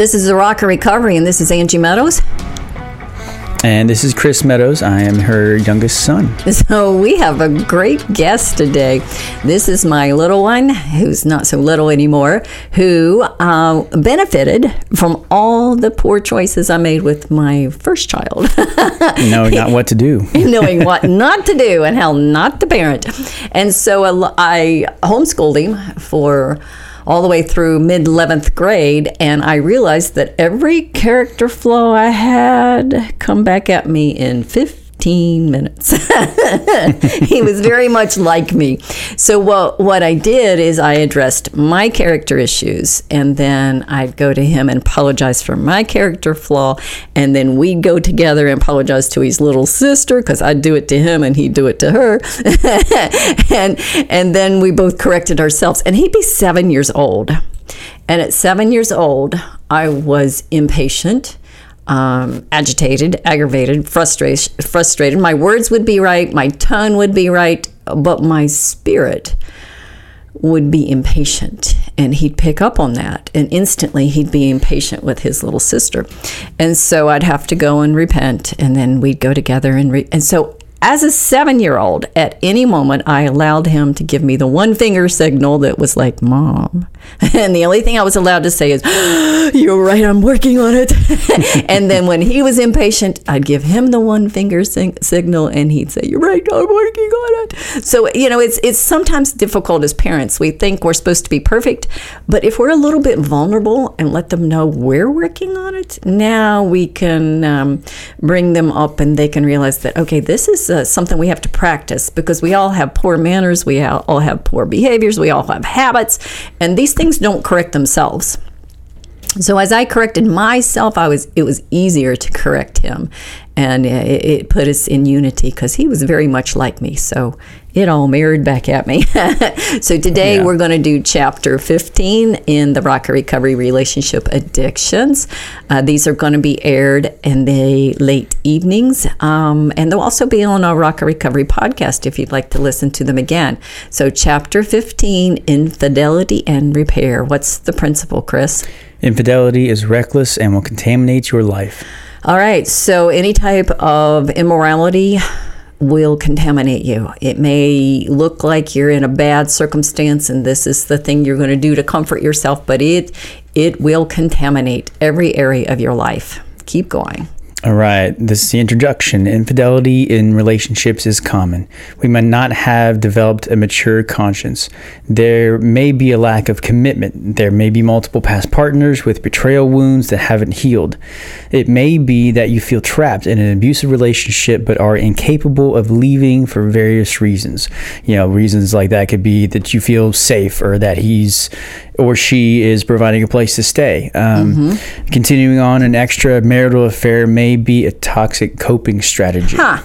This is the Rock of Recovery, and this is Angie Meadows. And this is Chris Meadows. I am her youngest son. So we have a great guest today. This is my little one, who's not so little anymore, who uh, benefited from all the poor choices I made with my first child. Knowing not what to do. Knowing what not to do and how not to parent. And so I homeschooled him for all the way through mid 11th grade, and I realized that every character flaw I had come back at me in 15 minutes. he was very much like me. So what what I did is I addressed my character issues and then I'd go to him and apologize for my character flaw and then we'd go together and apologize to his little sister cuz I'd do it to him and he'd do it to her. and and then we both corrected ourselves and he'd be 7 years old. And at 7 years old, I was impatient um, agitated, aggravated, frustrated, frustrated. My words would be right, my tone would be right, but my spirit would be impatient and he'd pick up on that and instantly he'd be impatient with his little sister and so i'd have to go and repent and then we'd go together and re- and so as a seven year old, at any moment, I allowed him to give me the one finger signal that was like, Mom. And the only thing I was allowed to say is, You're right, I'm working on it. and then when he was impatient, I'd give him the one finger sing- signal and he'd say, You're right, I'm working on it. So, you know, it's, it's sometimes difficult as parents. We think we're supposed to be perfect, but if we're a little bit vulnerable and let them know we're working on it, now we can um, bring them up and they can realize that, okay, this is uh, something we have to practice because we all have poor manners, we all have poor behaviors, we all have habits, and these things don't correct themselves. So as I corrected myself, I was it was easier to correct him, and it, it put us in unity because he was very much like me. So it all mirrored back at me. so today yeah. we're going to do chapter 15 in the Rock Recovery Relationship Addictions. Uh, these are going to be aired in the late evenings, um, and they'll also be on our Rock Recovery podcast if you'd like to listen to them again. So, chapter 15 Infidelity and Repair. What's the principle, Chris? Infidelity is reckless and will contaminate your life. All right. So, any type of immorality will contaminate you. It may look like you're in a bad circumstance and this is the thing you're going to do to comfort yourself, but it it will contaminate every area of your life. Keep going. All right, this is the introduction. Infidelity in relationships is common. We might not have developed a mature conscience. There may be a lack of commitment. There may be multiple past partners with betrayal wounds that haven't healed. It may be that you feel trapped in an abusive relationship but are incapable of leaving for various reasons. You know, reasons like that could be that you feel safe or that he's or she is providing a place to stay. Um, mm-hmm. Continuing on, an extramarital affair may be a toxic coping strategy. Huh.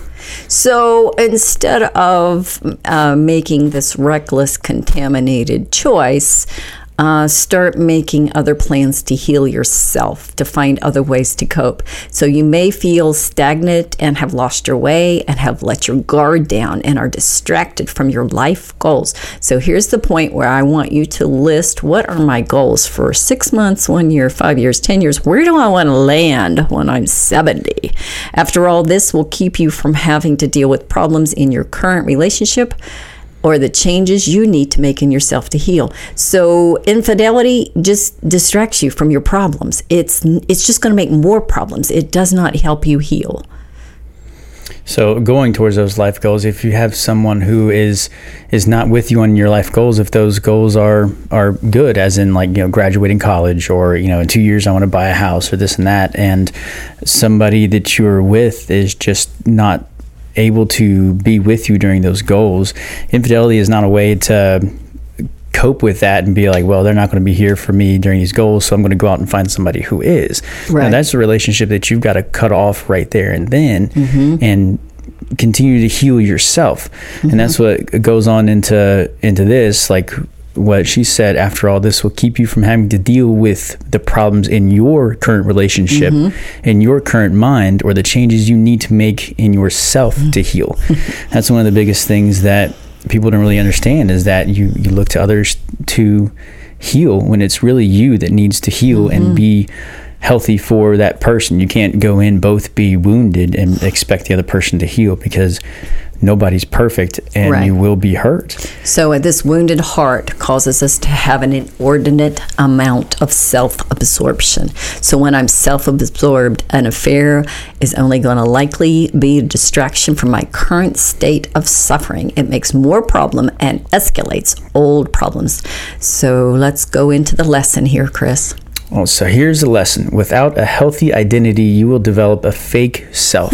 So instead of uh, making this reckless, contaminated choice, uh, start making other plans to heal yourself, to find other ways to cope. So you may feel stagnant and have lost your way and have let your guard down and are distracted from your life goals. So here's the point where I want you to list what are my goals for six months, one year, five years, 10 years? Where do I want to land when I'm 70? After all, this will keep you from having to deal with problems in your current relationship or the changes you need to make in yourself to heal. So infidelity just distracts you from your problems. It's it's just going to make more problems. It does not help you heal. So going towards those life goals, if you have someone who is is not with you on your life goals, if those goals are are good, as in like you know graduating college, or you know in two years I want to buy a house or this and that, and somebody that you're with is just not able to be with you during those goals. Infidelity is not a way to cope with that and be like, well, they're not going to be here for me during these goals, so I'm going to go out and find somebody who is. Right. that's a relationship that you've got to cut off right there and then, mm-hmm. and continue to heal yourself. Mm-hmm. And that's what goes on into into this. Like what she said after all this will keep you from having to deal with the problems in your current relationship mm-hmm. in your current mind or the changes you need to make in yourself mm-hmm. to heal that's one of the biggest things that people don't really understand is that you, you look to others to heal when it's really you that needs to heal mm-hmm. and be healthy for that person. You can't go in both be wounded and expect the other person to heal because nobody's perfect and Right. you will be hurt. So, uh, this wounded heart causes us to have an inordinate amount of self absorption. So, when I'm self absorbed, an affair is only going to likely be a distraction from my current state of suffering. It makes more problem and escalates old problems. So, let's go into the lesson here, Chris. Well, so here's the lesson. Without a healthy identity, you will develop a fake self.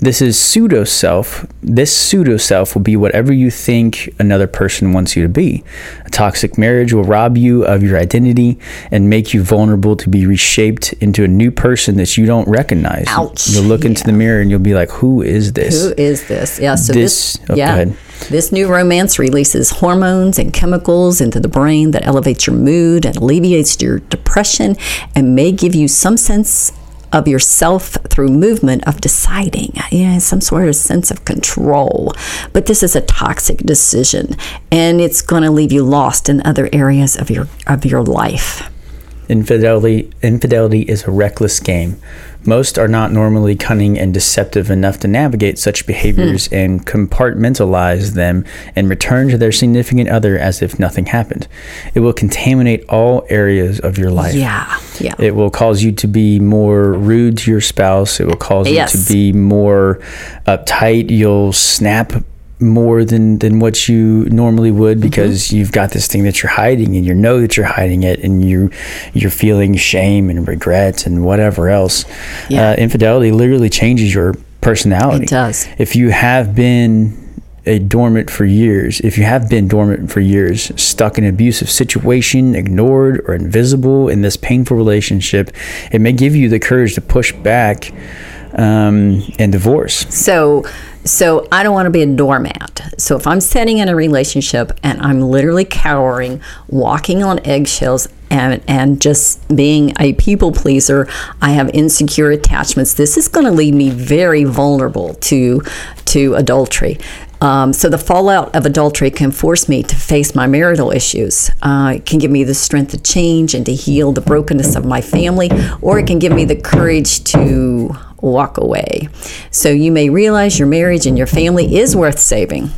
This is pseudo self. This pseudo self will be whatever you think another person wants you to be. A toxic marriage will rob you of your identity and make you vulnerable to be reshaped into a new person that you don't recognize. Ouch. You'll look into the mirror and you'll be like, "Who is this?" Who is this? Yeah, so This- this, oh, go yeah, ahead. this new romance releases hormones and chemicals into the brain that elevates your mood and alleviates your depression and may give you some sense of yourself through movement of deciding, yeah, some sort of sense of control. But this is a toxic decision, and it's going to leave you lost in other areas of your of your life. Infidelity infidelity is a reckless game. Most are not normally cunning and deceptive enough to navigate such behaviors Hmm. and compartmentalize them and return to their significant other as if nothing happened. It will contaminate all areas of your life. Yeah, yeah. It will cause you to be more rude to your spouse. It will cause Yes. you to be more uptight. You'll snap more than than what you normally Mm-hmm. would because you've got this thing that you're hiding and you know that you're hiding it and you you're feeling shame and regret and whatever else. Yeah. Uh, infidelity literally changes your personality. It does. If you have been a dormant for years, if you have been dormant for years, stuck in an abusive situation, ignored or invisible in this painful relationship, it may give you the courage to push back um, and divorce. So, so I don't want to be a doormat. So if I'm sitting in a relationship and I'm literally cowering, walking on eggshells, and and just being a people pleaser, I have insecure attachments. This is going to leave me very vulnerable to to adultery. Um, so the fallout of adultery can force me to face my marital issues. Uh, it can give me the strength to change and to heal the brokenness of my family, or it can give me the courage to walk away. So you may realize your marriage and your family is worth saving.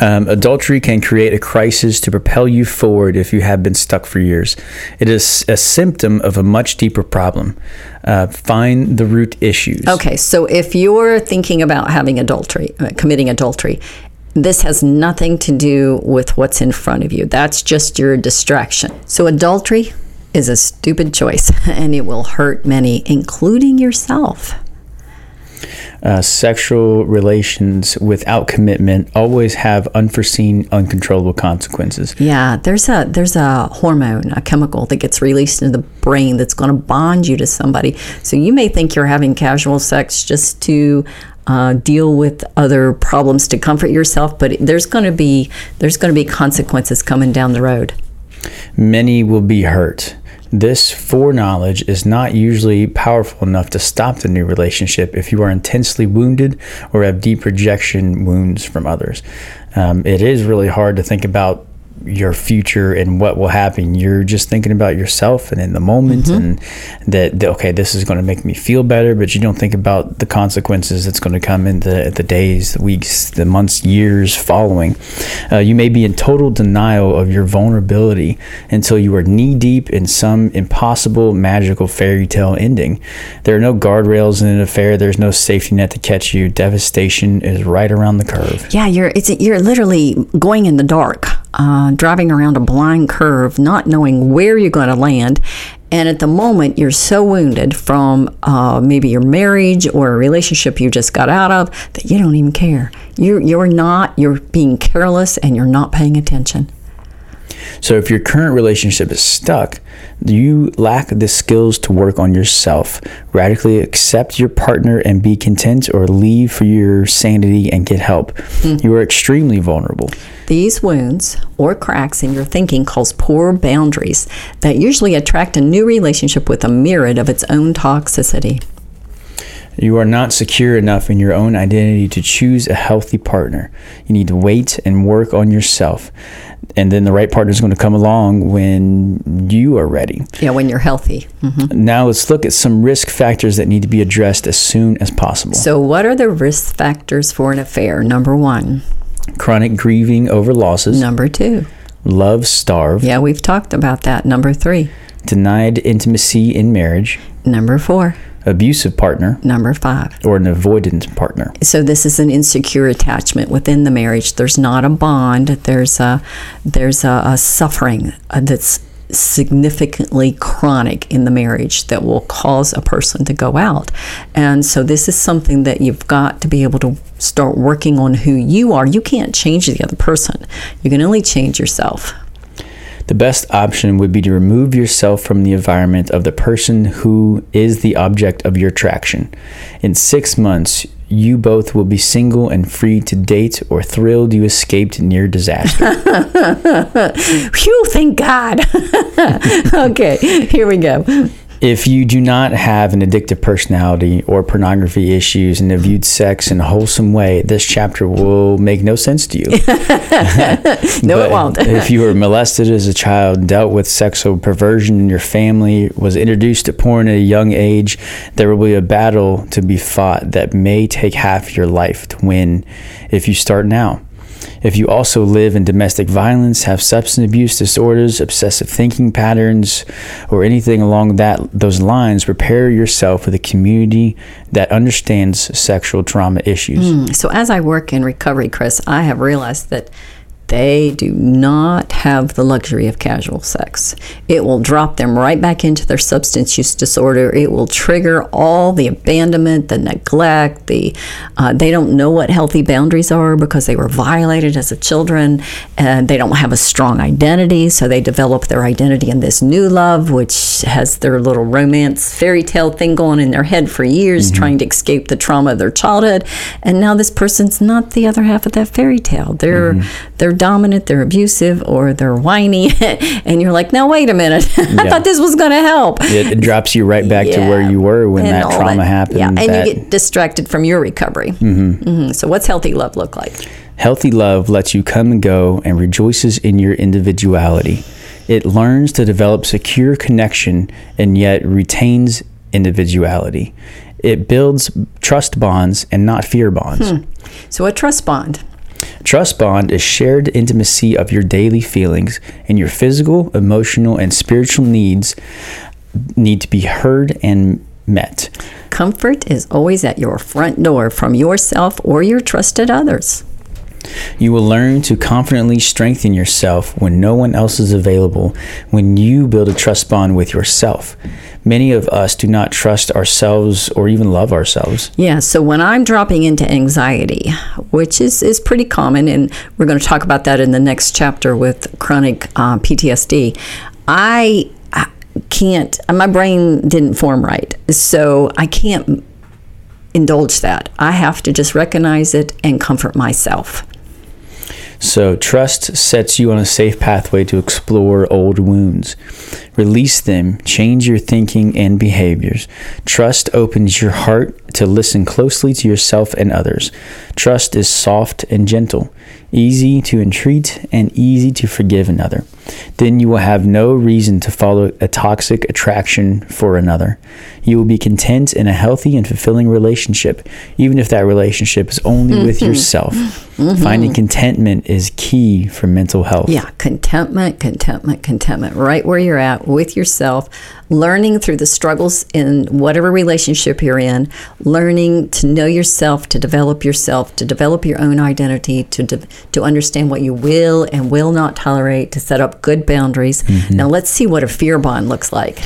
Um, adultery can create a crisis to propel you forward if you have been stuck for years. It is a symptom of a much deeper problem. Uh, find the root issues. Okay, so if you're thinking about having adultery, uh, committing adultery, this has nothing to do with what's in front of you. That's just your distraction. So adultery is a stupid choice and it will hurt many, including yourself. Uh, sexual relations without commitment always have unforeseen, uncontrollable consequences. Yeah, there's a there's a hormone, a chemical that gets released into the brain that's going to bond you to somebody. So you may think you're having casual sex just to uh, deal with other problems to comfort yourself, but there's going to be there's going to be consequences coming down the road. Many will be hurt. This foreknowledge is not usually powerful enough to stop the new relationship if you are intensely wounded or have deep rejection wounds from others. Um, it is really hard to think about your future and what will happen. You're just thinking about yourself and in the moment, and that, that, okay, this is going to make me feel better, but you don't think about the consequences that's going to come in the, the days, the weeks, the months, years following. Uh, you may be in total denial of your vulnerability until you are knee deep in some impossible, magical fairy tale ending. There are no guardrails in an affair. There's no safety net to catch you. Devastation is right around the curve. Yeah, you're it's you're literally going in the dark, uh, driving around a blind curve, not knowing where you're going to land. And at the moment, you're so wounded from uh, maybe your marriage or a relationship you just got out of that you don't even care. You're you're not. You're being careless and you're not paying attention. So if your current relationship is stuck, you lack the skills to work on yourself. Radically accept your partner and be content or leave for your sanity and get help. Hmm. You are extremely vulnerable. These wounds or cracks in your thinking cause poor boundaries that usually attract a new relationship with a myriad of its own toxicity. You are not secure enough in your own identity to choose a healthy partner. You need to wait and work on yourself. And then the right partner is going to come along when you are ready. Yeah, when you're healthy. Mhm. Now let's look at some risk factors that need to be addressed as soon as possible. So, what are the risk factors for an affair? Number one. Chronic grieving over losses, Number two. love starved, Yeah, we've talked about that. Number three. denied intimacy in marriage, Number four. Abusive partner, Number five. or an avoidant partner. So this is an insecure attachment within the marriage. There's not a bond. There's a there's a, a suffering that's significantly chronic in the marriage that will cause a person to go out. And so this is something that you've got to be able to start working on who you are. You can't change the other person. You can only change yourself. The best option would be to remove yourself from the environment of the person who is the object of your attraction. In six months, you both will be single and free to date or thrilled you escaped near disaster. Phew, thank God. okay, here we go. If you do not have an addictive personality or pornography issues and have viewed sex in a wholesome way, this chapter will make no sense to you. No, it won't. if you were molested as a child, dealt with sexual perversion in your family, was introduced to porn at a young age, there will be a battle to be fought that may take half your life to win if you start now. If you also live in domestic violence, have substance abuse disorders, obsessive thinking patterns, or anything along that those lines, prepare yourself with a community that understands sexual trauma issues. Hmm, so, as I work in recovery, Chris, I have realized that they do not have the luxury of casual sex. It will drop them right back into their substance use disorder. It will trigger all the abandonment, the neglect. The uh, they don't know what healthy boundaries are because they were violated as a children, and they don't have a strong identity. So they develop their identity in this new love, which has their little romance fairy tale thing going in their head for years, trying to escape the trauma of their childhood. And now this person's not the other half of that fairy tale. They're they're dominant, they're abusive, or they're whiny, and you're like, now wait a minute, I Yeah. thought this was going to help. It, it drops you right back to where you were when And that trauma happened. Yeah, and that you get distracted from your recovery. Mm-hmm. So, what's healthy love look like? Healthy love lets you come and go and rejoices in your individuality. It learns to develop secure connection and yet retains individuality. It builds trust bonds and not fear bonds. So, a trust bond. Trust bond is shared intimacy of your daily feelings and your physical, emotional, and spiritual needs need to be heard and met. Comfort is always at your front door from yourself or your trusted others. You will learn to confidently strengthen yourself when no one else is available, when you build a trust bond with yourself. Many of us do not trust ourselves or even love ourselves. Yeah, so when I'm dropping into anxiety, which is, is pretty common, and we're going to talk about that in the next chapter with chronic uh, PTSD, I can't, my brain didn't form right. So I can't indulge that. I have to just recognize it and comfort myself. So, trust sets you on a safe pathway to explore old wounds. Release them, change your thinking and behaviors. Trust opens your heart to listen closely to yourself and others. Trust is soft and gentle, easy to entreat, and easy to forgive another. Then you will have no reason to follow a toxic attraction for another. You will be content in a healthy and fulfilling relationship, even if that relationship is only with mm-hmm. yourself. Mm-hmm. Finding contentment is key for mental health. Yeah, contentment, contentment, contentment, right where you're at with yourself, learning through the struggles in whatever relationship you're in, learning to know yourself, to develop yourself, to develop your own identity, to de- to understand what you will and will not tolerate, to set up good boundaries. Mm-hmm. Now let's see what a fear bond looks like.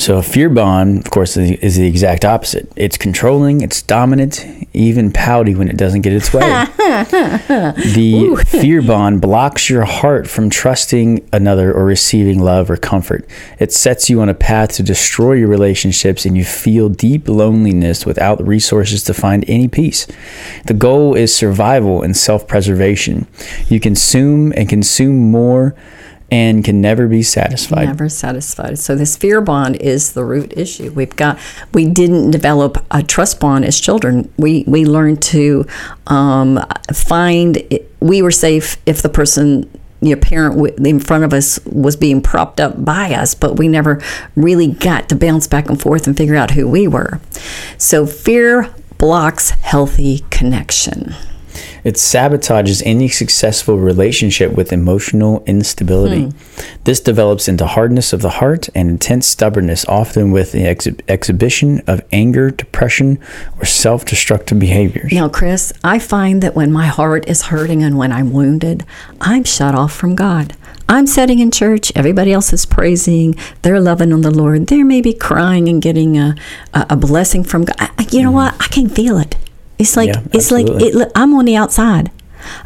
So, a fear bond, of course, is the exact opposite. It's controlling, it's dominant, even pouty when it doesn't get its way. the fear bond blocks your heart from trusting another or receiving love or comfort. It sets you on a path to destroy your relationships and you feel deep loneliness without resources to find any peace. The goal is survival and self preservation. You consume and consume more and can never be satisfied. Never satisfied. So this fear bond is the root issue. We've got we didn't develop a trust bond as children. We we learned to um, find we were safe if the person your parent in front of us was being propped up by us, but we never really got to bounce back and forth and figure out who we were. So fear blocks healthy connection. It sabotages any successful relationship with emotional instability. Hmm. This develops into hardness of the heart and intense stubbornness, often with the ex- exhibition of anger, depression, or self destructive behaviors. Now, Chris, I find that when my heart is hurting and when I'm wounded, I'm shut off from God. I'm sitting in church, everybody else is praising, they're loving on the Lord. They're maybe crying and getting a, a, a blessing from God. I, you know mm what? I can feel it. It's like yeah, it's like it, I'm on the outside.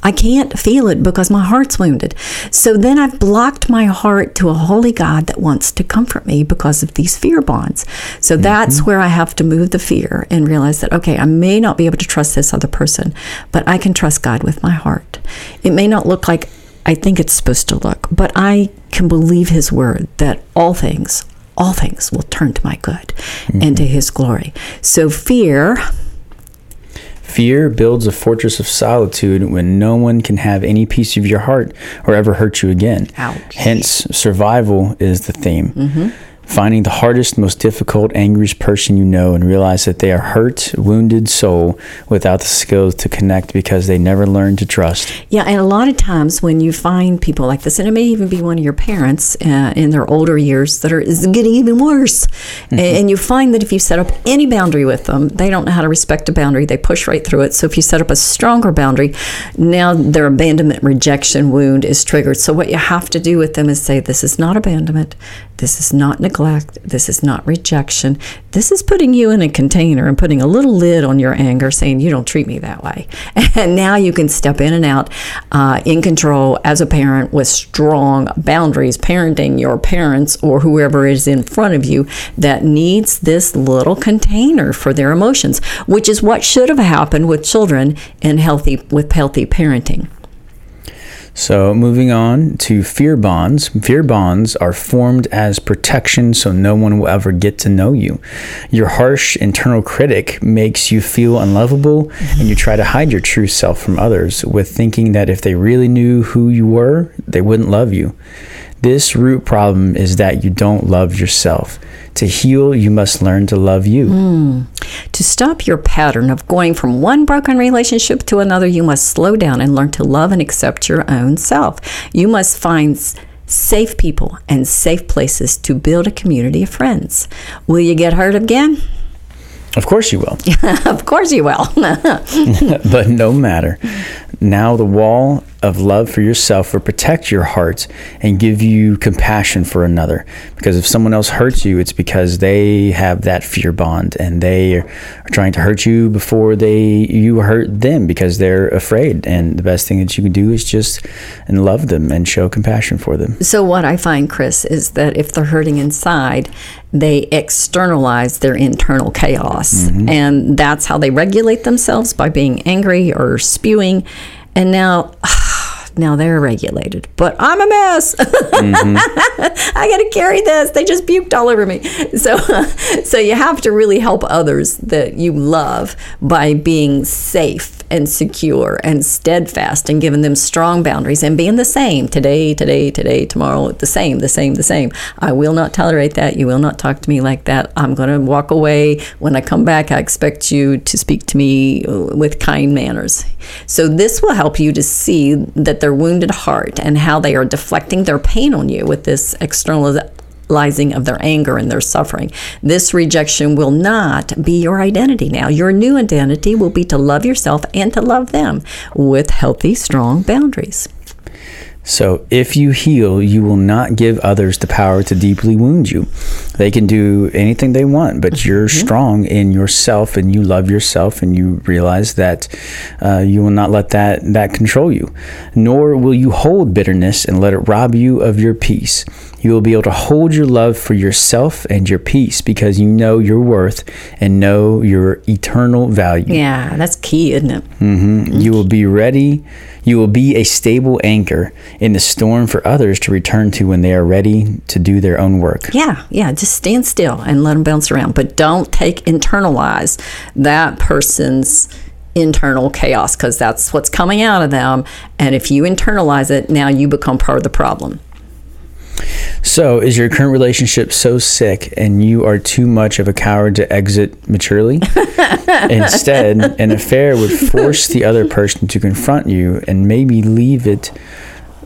I can't feel it because my heart's wounded. So then I've blocked my heart to a holy God that wants to comfort me because of these fear bonds. So mm-hmm. that's where I have to move the fear and realize that, okay, I may not be able to trust this other person, but I can trust God with my heart. It may not look like I think it's supposed to look, but I can believe His word that all things, all things will turn to my good mm-hmm. and to His glory. So fear Fear builds a fortress of solitude when no one can have any piece of your heart or ever hurt you again. Ouch. Hence, survival is the theme. Mm-hmm finding the hardest, most difficult, angriest person you know and realize that they are hurt, wounded soul without the skills to connect because they never learned to trust. Yeah, and a lot of times when you find people like this, and it may even be one of your parents uh, in their older years that are is getting even worse, mm-hmm. and you find that if you set up any boundary with them, they don't know how to respect a boundary. They push right through it. So if you set up a stronger boundary, now their abandonment rejection wound is triggered. So what you have to do with them is say, "This is not abandonment. This is not neglect. This is not rejection. This is putting you in a container and putting a little lid on your anger, saying, You don't treat me that way. And now you can step in and out uh, in control as a parent with strong boundaries, parenting your parents or whoever is in front of you that needs this little container for their emotions, which is what should have happened with children in healthy with healthy parenting. So, moving on to fear bonds. Fear bonds are formed as protection so no one will ever get to know you. Your harsh internal critic makes you feel unlovable, and you try to hide your true self from others with thinking that if they really knew who you were, they wouldn't love you. This root problem is that you don't love yourself. To heal, you must learn to love you. Mm. To stop your pattern of going from one broken relationship to another, you must slow down and learn to love and accept your own self. You must find safe people and safe places to build a community of friends. Will you get hurt again? Of course you will. of course you will. but no matter. Now the wall of love for yourself will protect your heart and give you compassion for another. Because if someone else hurts you, it's because they have that fear bond and they are trying to hurt you before they you hurt them because they're afraid. And the best thing that you can do is just and love them and show compassion for them. So what I find, Chris, is that if they're hurting inside, they externalize their internal chaos. Mm-hmm. And that's how they regulate themselves by being angry or spewing. And now, now they're regulated. But I'm a mess. Mm-hmm. I got to carry this. They just puked all over me. So, so you have to really help others that you love by being safe and secure and steadfast and giving them strong boundaries and being the same today, today, today, tomorrow, the same, the same, the same. I will not tolerate that. You will not talk to me like that. I'm going to walk away. When I come back, I expect you to speak to me uh, with kind manners. So, this will help you to see that their wounded heart and how they are deflecting their pain on you with this external of their anger and their suffering. This rejection will not be your identity now. Your new identity will be to love yourself and to love them with healthy, strong boundaries. So, if you heal, you will not give others the power to deeply wound you. They can do anything they want, but mm-hmm. you're strong in yourself and you love yourself and you realize that uh, you will not let that, that control you. Nor will you hold bitterness and let it rob you of your peace. You will be able to hold your love for yourself and your peace because you know your worth and know your eternal value. Yeah, that's key, isn't it? hmm You will be ready. You will be a stable anchor in the storm for others to return to when they are ready to do their own work. Yeah, yeah, just stand still and let them bounce around. But don't take, internalize that person's internal chaos because that's what's coming out of them. And if you internalize it, now you become part of the problem. So, is your current relationship so sick and you are too much of a coward to exit maturely? Instead, an affair would force the other person to confront you and maybe leave it.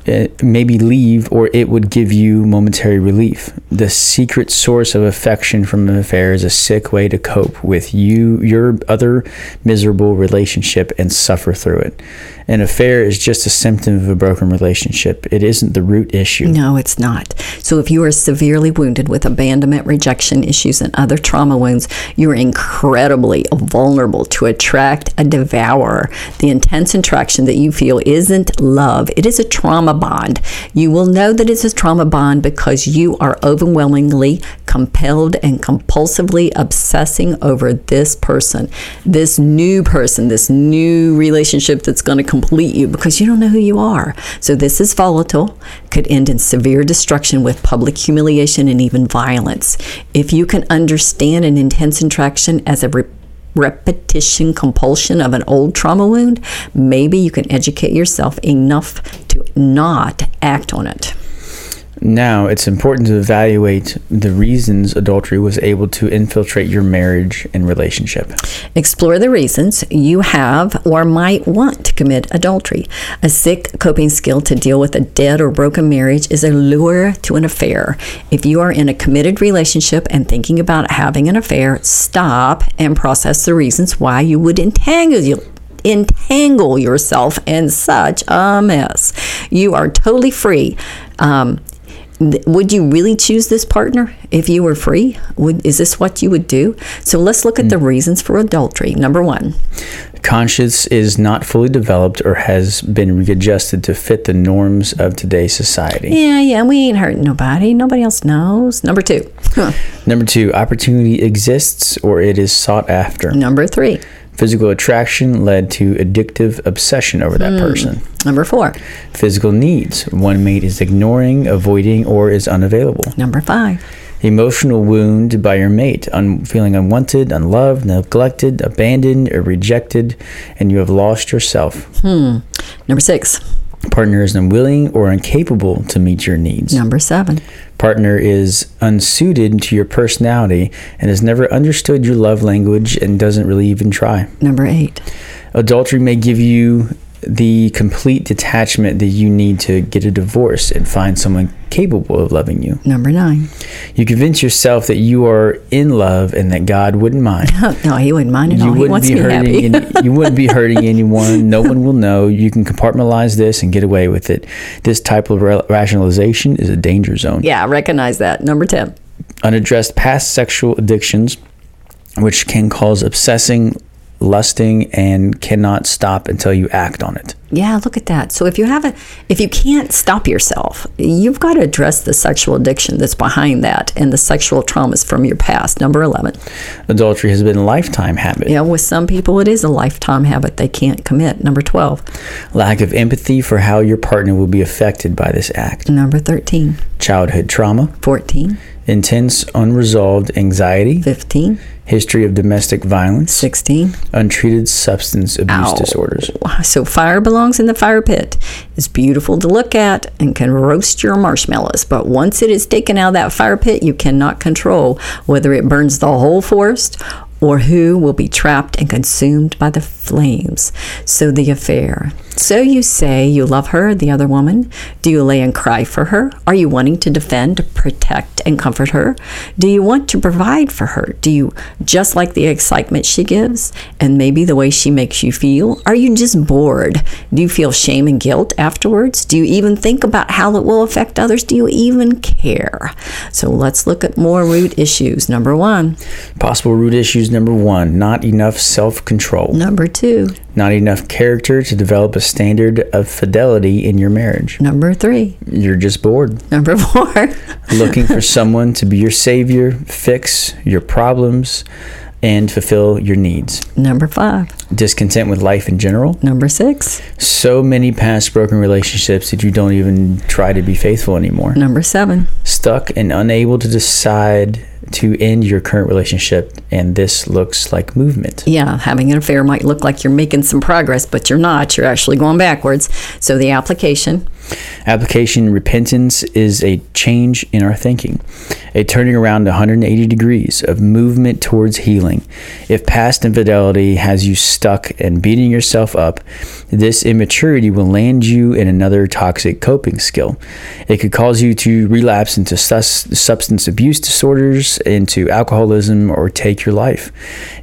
Uh, Maybe leave, or it would give you momentary relief. The secret source of affection from an affair is a sick way to cope with you, your other miserable relationship, and suffer through it. An affair is just a symptom of a broken relationship. It isn't the root issue. No, it's not. So if you are severely wounded with abandonment, rejection issues, and other trauma wounds, you're incredibly vulnerable to attract a devourer. The intense attraction that you feel isn't love, it is a trauma bond. You will know that it's a trauma bond because you are overwhelmingly compelled and compulsively obsessing over this person, this new person, this new relationship that's going to complete you because you don't know who you are. So this is volatile, could end in severe destruction with public humiliation and even violence. If you can understand an intense attraction as a repetition compulsion of an old trauma wound, maybe you can educate yourself enough to not act on it. Now, it's important to evaluate the reasons adultery was able to infiltrate your marriage and relationship. Explore the reasons you have or might want to commit adultery. A sick coping skill to deal with a dead or broken marriage is a lure to an affair. If you are in a committed relationship and thinking about having an affair, stop and process the reasons why you would entangle you entangle yourself in such a mess. You are totally free. Um, would you really choose this partner if you were free? Would is this what you would do? So let's look at hmm. the reasons for adultery. Number one, Conscience is not fully developed or has been readjusted to fit the norms of today's society. yeah, yeah, we ain't hurting nobody. Nobody else knows. Number two, Huh. Number two, opportunity exists or it is sought after. number three, Physical attraction led to addictive obsession over that person. number four, Physical needs, one mate is ignoring, avoiding, or is unavailable. number five, Emotional wound by your mate, un- feeling unwanted, unloved, neglected, abandoned, or rejected, and you have lost yourself. Hmm. number six, Partner is unwilling or incapable to meet your needs. number seven, Partner is unsuited to your personality and has never understood your love language and doesn't really even try. number eight, Adultery may give you the complete detachment that you need to get a divorce and find someone capable of loving you. number nine. You convince yourself that you are in love and that God wouldn't mind. no, he wouldn't mind at all. You He wouldn't wants be me happy. hurting. Any, you wouldn't be hurting anyone. No one will know. You can compartmentalize this and get away with it. This type of ra- rationalization is a danger zone. yeah, I recognize that. Number ten. Unaddressed past sexual addictions, which can cause obsessing, lusting, and cannot stop until you act on it. Yeah, look at that. So if you haven't, if you can't stop yourself, you've got to address the sexual addiction that's behind that and the sexual traumas from your past. Number 11. Adultery has been a lifetime habit. Yeah, with some people, it is a lifetime habit they can't commit. Number 12. Lack of empathy for how your partner will be affected by this act. Number 13. Childhood trauma. 14. Intense unresolved anxiety. 15. History of domestic violence. 16. Untreated substance abuse Ow. disorders. So fire belongs in the fire pit. It's beautiful to look at and can roast your marshmallows. But once it is taken out of that fire pit, you cannot control whether it burns the whole forest or who will be trapped and consumed by the flames. So the affair. So you say you love her, the other woman. Do you lay and cry for her? Are you wanting to defend, protect, and comfort her? Do you want to provide for her? Do you just like the excitement she gives and maybe the way she makes you feel? Are you just bored? Do you feel shame and guilt afterwards? Do you even think about how it will affect others? Do you even care? So let's look at more root issues. Number one. Possible root issues number one, not enough self control. Number two. Not enough character to develop a standard of fidelity in your marriage. Number three. You're just bored. Number four. Looking for someone to be your savior, fix your problems, and fulfill your needs. Number five. Discontent with life in general. Number six. So many past broken relationships that you don't even try to be faithful anymore. Number seven. Stuck and unable to decide to end your current relationship, and this looks like movement. Yeah, having an affair might look like you're making some progress, but you're not. You're actually going backwards. So the application. Application repentance is a change in our thinking, a turning around 180 degrees of movement towards healing. If past infidelity has you stuck and beating yourself up, this immaturity will land you in another toxic coping skill. It could cause you to relapse into sus- substance abuse disorders, into alcoholism, or take your life.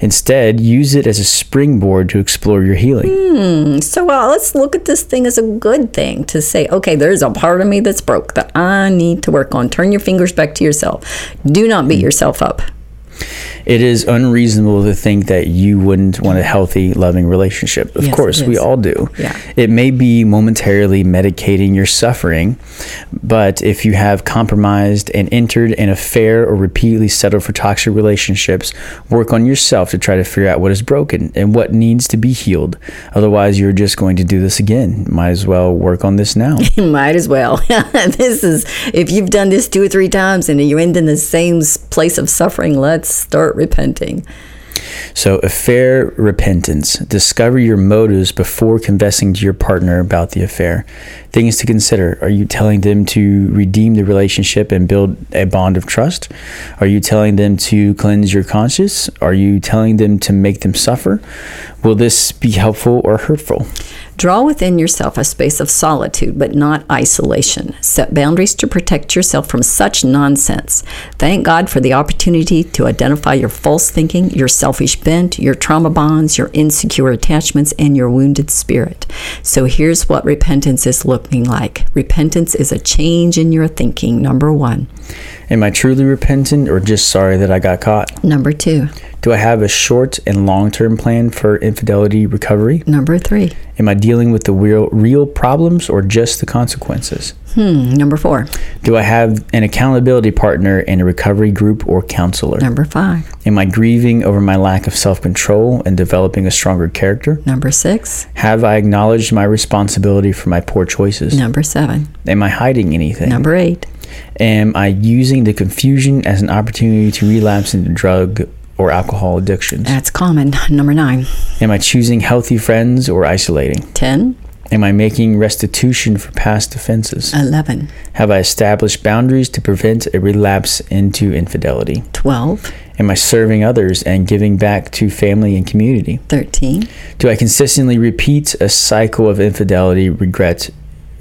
Instead, use it as a springboard to explore your healing. So uh, let's look at this thing as a good thing to say, okay, there's a part of me that's broke that I need to work on. Turn your fingers back to yourself. Do not beat mm. yourself up. It is unreasonable to think that you wouldn't want a healthy, loving relationship. Of Yes, course, we all do. Yeah. It may be momentarily medicating your suffering, but if you have compromised and entered an affair or repeatedly settled for toxic relationships, work on yourself to try to figure out what is broken and what needs to be healed. Otherwise, you're just going to do this again. Might as well work on this now. Might as well. this is, if you've done this two or three times and you end in the same place of suffering, let's start repenting. So, affair repentance. Discover your motives before confessing to your partner about the affair. Things to consider. Are you telling them to redeem the relationship and build a bond of trust? Are you telling them to cleanse your conscience? Are you telling them to make them suffer? Will this be helpful or hurtful? Draw within yourself a space of solitude, but not isolation. Set boundaries to protect yourself from such nonsense. Thank God for the opportunity to identify your false thinking, your selfish bent, your trauma bonds, your insecure attachments, and your wounded spirit. So here's what repentance is looking like repentance is a change in your thinking, number one. Am I truly repentant or just sorry that I got caught? Number two. Do I have a short and long term plan for infidelity recovery? Number three. Am I dealing with the real, real problems or just the consequences? Hmm. Number four. Do I have an accountability partner in a recovery group or counselor? Number five. Am I grieving over my lack of self control and developing a stronger character? Number six. Have I acknowledged my responsibility for my poor choices? Number seven. Am I hiding anything? Number eight. Am I using the confusion as an opportunity to relapse into drug or alcohol addictions? That's common. Number nine. Am I choosing healthy friends or isolating? Ten. Am I making restitution for past offenses? Eleven. Have I established boundaries to prevent a relapse into infidelity? Twelve. Am I serving others and giving back to family and community? Thirteen. Do I consistently repeat a cycle of infidelity, regret,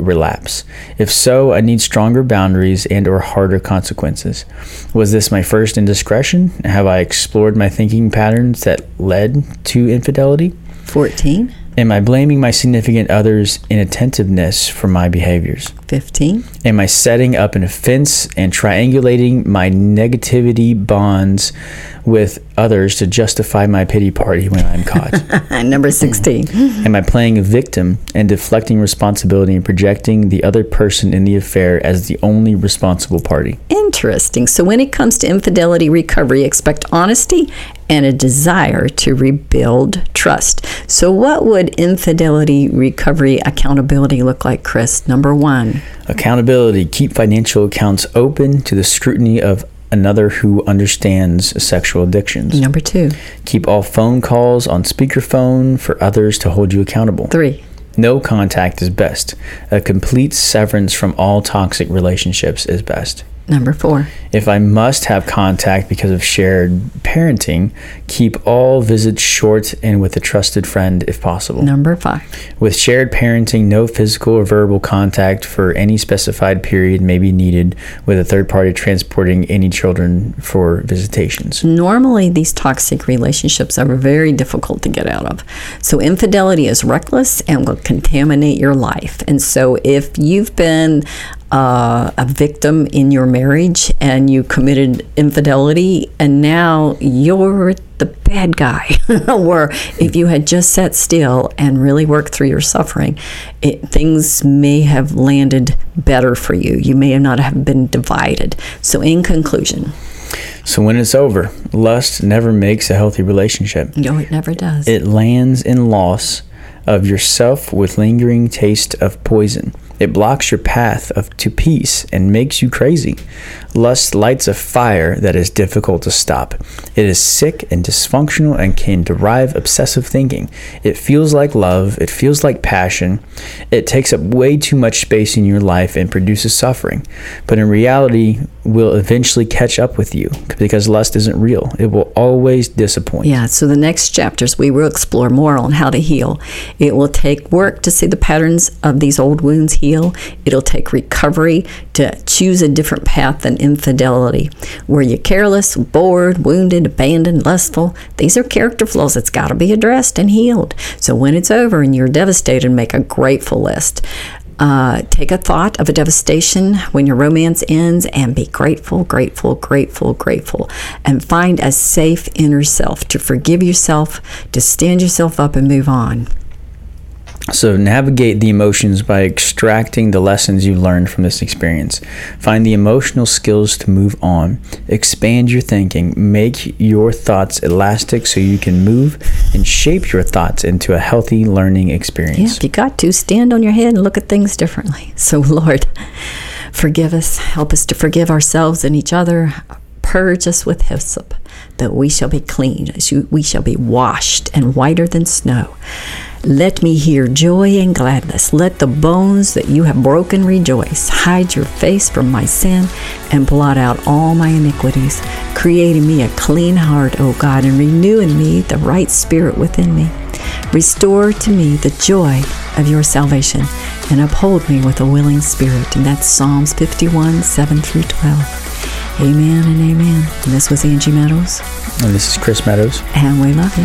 relapse? If so, I need stronger boundaries and or harder consequences. Was this my first indiscretion? Have I explored my thinking patterns that led to infidelity? Fourteen. Am I blaming my significant other's inattentiveness for my behaviors? Fifteen. Am I setting up an offense and triangulating my negativity bonds with others to justify my pity party when I'm caught? Number sixteen. Am I playing a victim and deflecting responsibility and projecting the other person in the affair as the only responsible party? Interesting. So when it comes to infidelity recovery, expect honesty and a desire to rebuild trust. So what would infidelity recovery accountability look like, Chris? Number one. Accountability. Keep financial accounts open to the scrutiny of another who understands sexual addictions. Number two. Keep all phone calls on speakerphone for others to hold you accountable. Three. No contact is best. A complete severance from all toxic relationships is best. Number four. If I must have contact because of shared parenting, keep all visits short and with a trusted friend if possible. Number five. With shared parenting, no physical or verbal contact for any specified period may be needed, with a third party transporting any children for visitations. Normally, these toxic relationships are very difficult to get out of. So, infidelity is reckless and will contaminate your life. And so, if you've been uh, a victim in your marriage and you committed infidelity, and now you're the bad guy. Where if you had just sat still and really worked through your suffering, it, things may have landed better for you. You may not have been divided. So, in conclusion, So when it's over, lust never makes a healthy relationship. no, it never does. It lands in loss of yourself with lingering taste of poison. It blocks your path of to peace and makes you crazy. Lust lights a fire that is difficult to stop. It is sick and dysfunctional and can derive obsessive thinking. It feels like love, it feels like passion. It takes up way too much space in your life and produces suffering. But in reality, will eventually catch up with you because lust isn't real. It will always disappoint. Yeah, so the next chapters we will explore more on how to heal. It will take work to see the patterns of these old wounds heal. It'll take recovery to choose a different path than infidelity. Were you careless, bored, wounded, abandoned, lustful? These are character flaws that's got to be addressed and healed. So when it's over and you're devastated, make a grateful list. Uh, take a thought of a devastation when your romance ends and be grateful, grateful, grateful, grateful, and find a safe inner self to forgive yourself, to stand yourself up and move on. So, navigate the emotions by extracting the lessons you learned from this experience. Find the emotional skills to move on. Expand your thinking. Make your thoughts elastic so you can move and shape your thoughts into a healthy learning Yeah, experience. if you got to, stand on your head and look at things differently. So, Lord, forgive us. Help us to forgive ourselves and each other. Purge us with hyssop, that we shall be clean, we shall be washed and whiter than snow. Let me hear joy and gladness. Let the bones that you have broken rejoice. Hide your face from my sin and blot out all my iniquities. Create in me a clean heart, O God, and renew in me the right spirit within me. Restore to me the joy of your salvation and uphold me with a willing spirit. And that's Psalms 51, 7 through 12. Amen and amen. And this was Angie Meadows, And this is Chris Meadows. and we love you.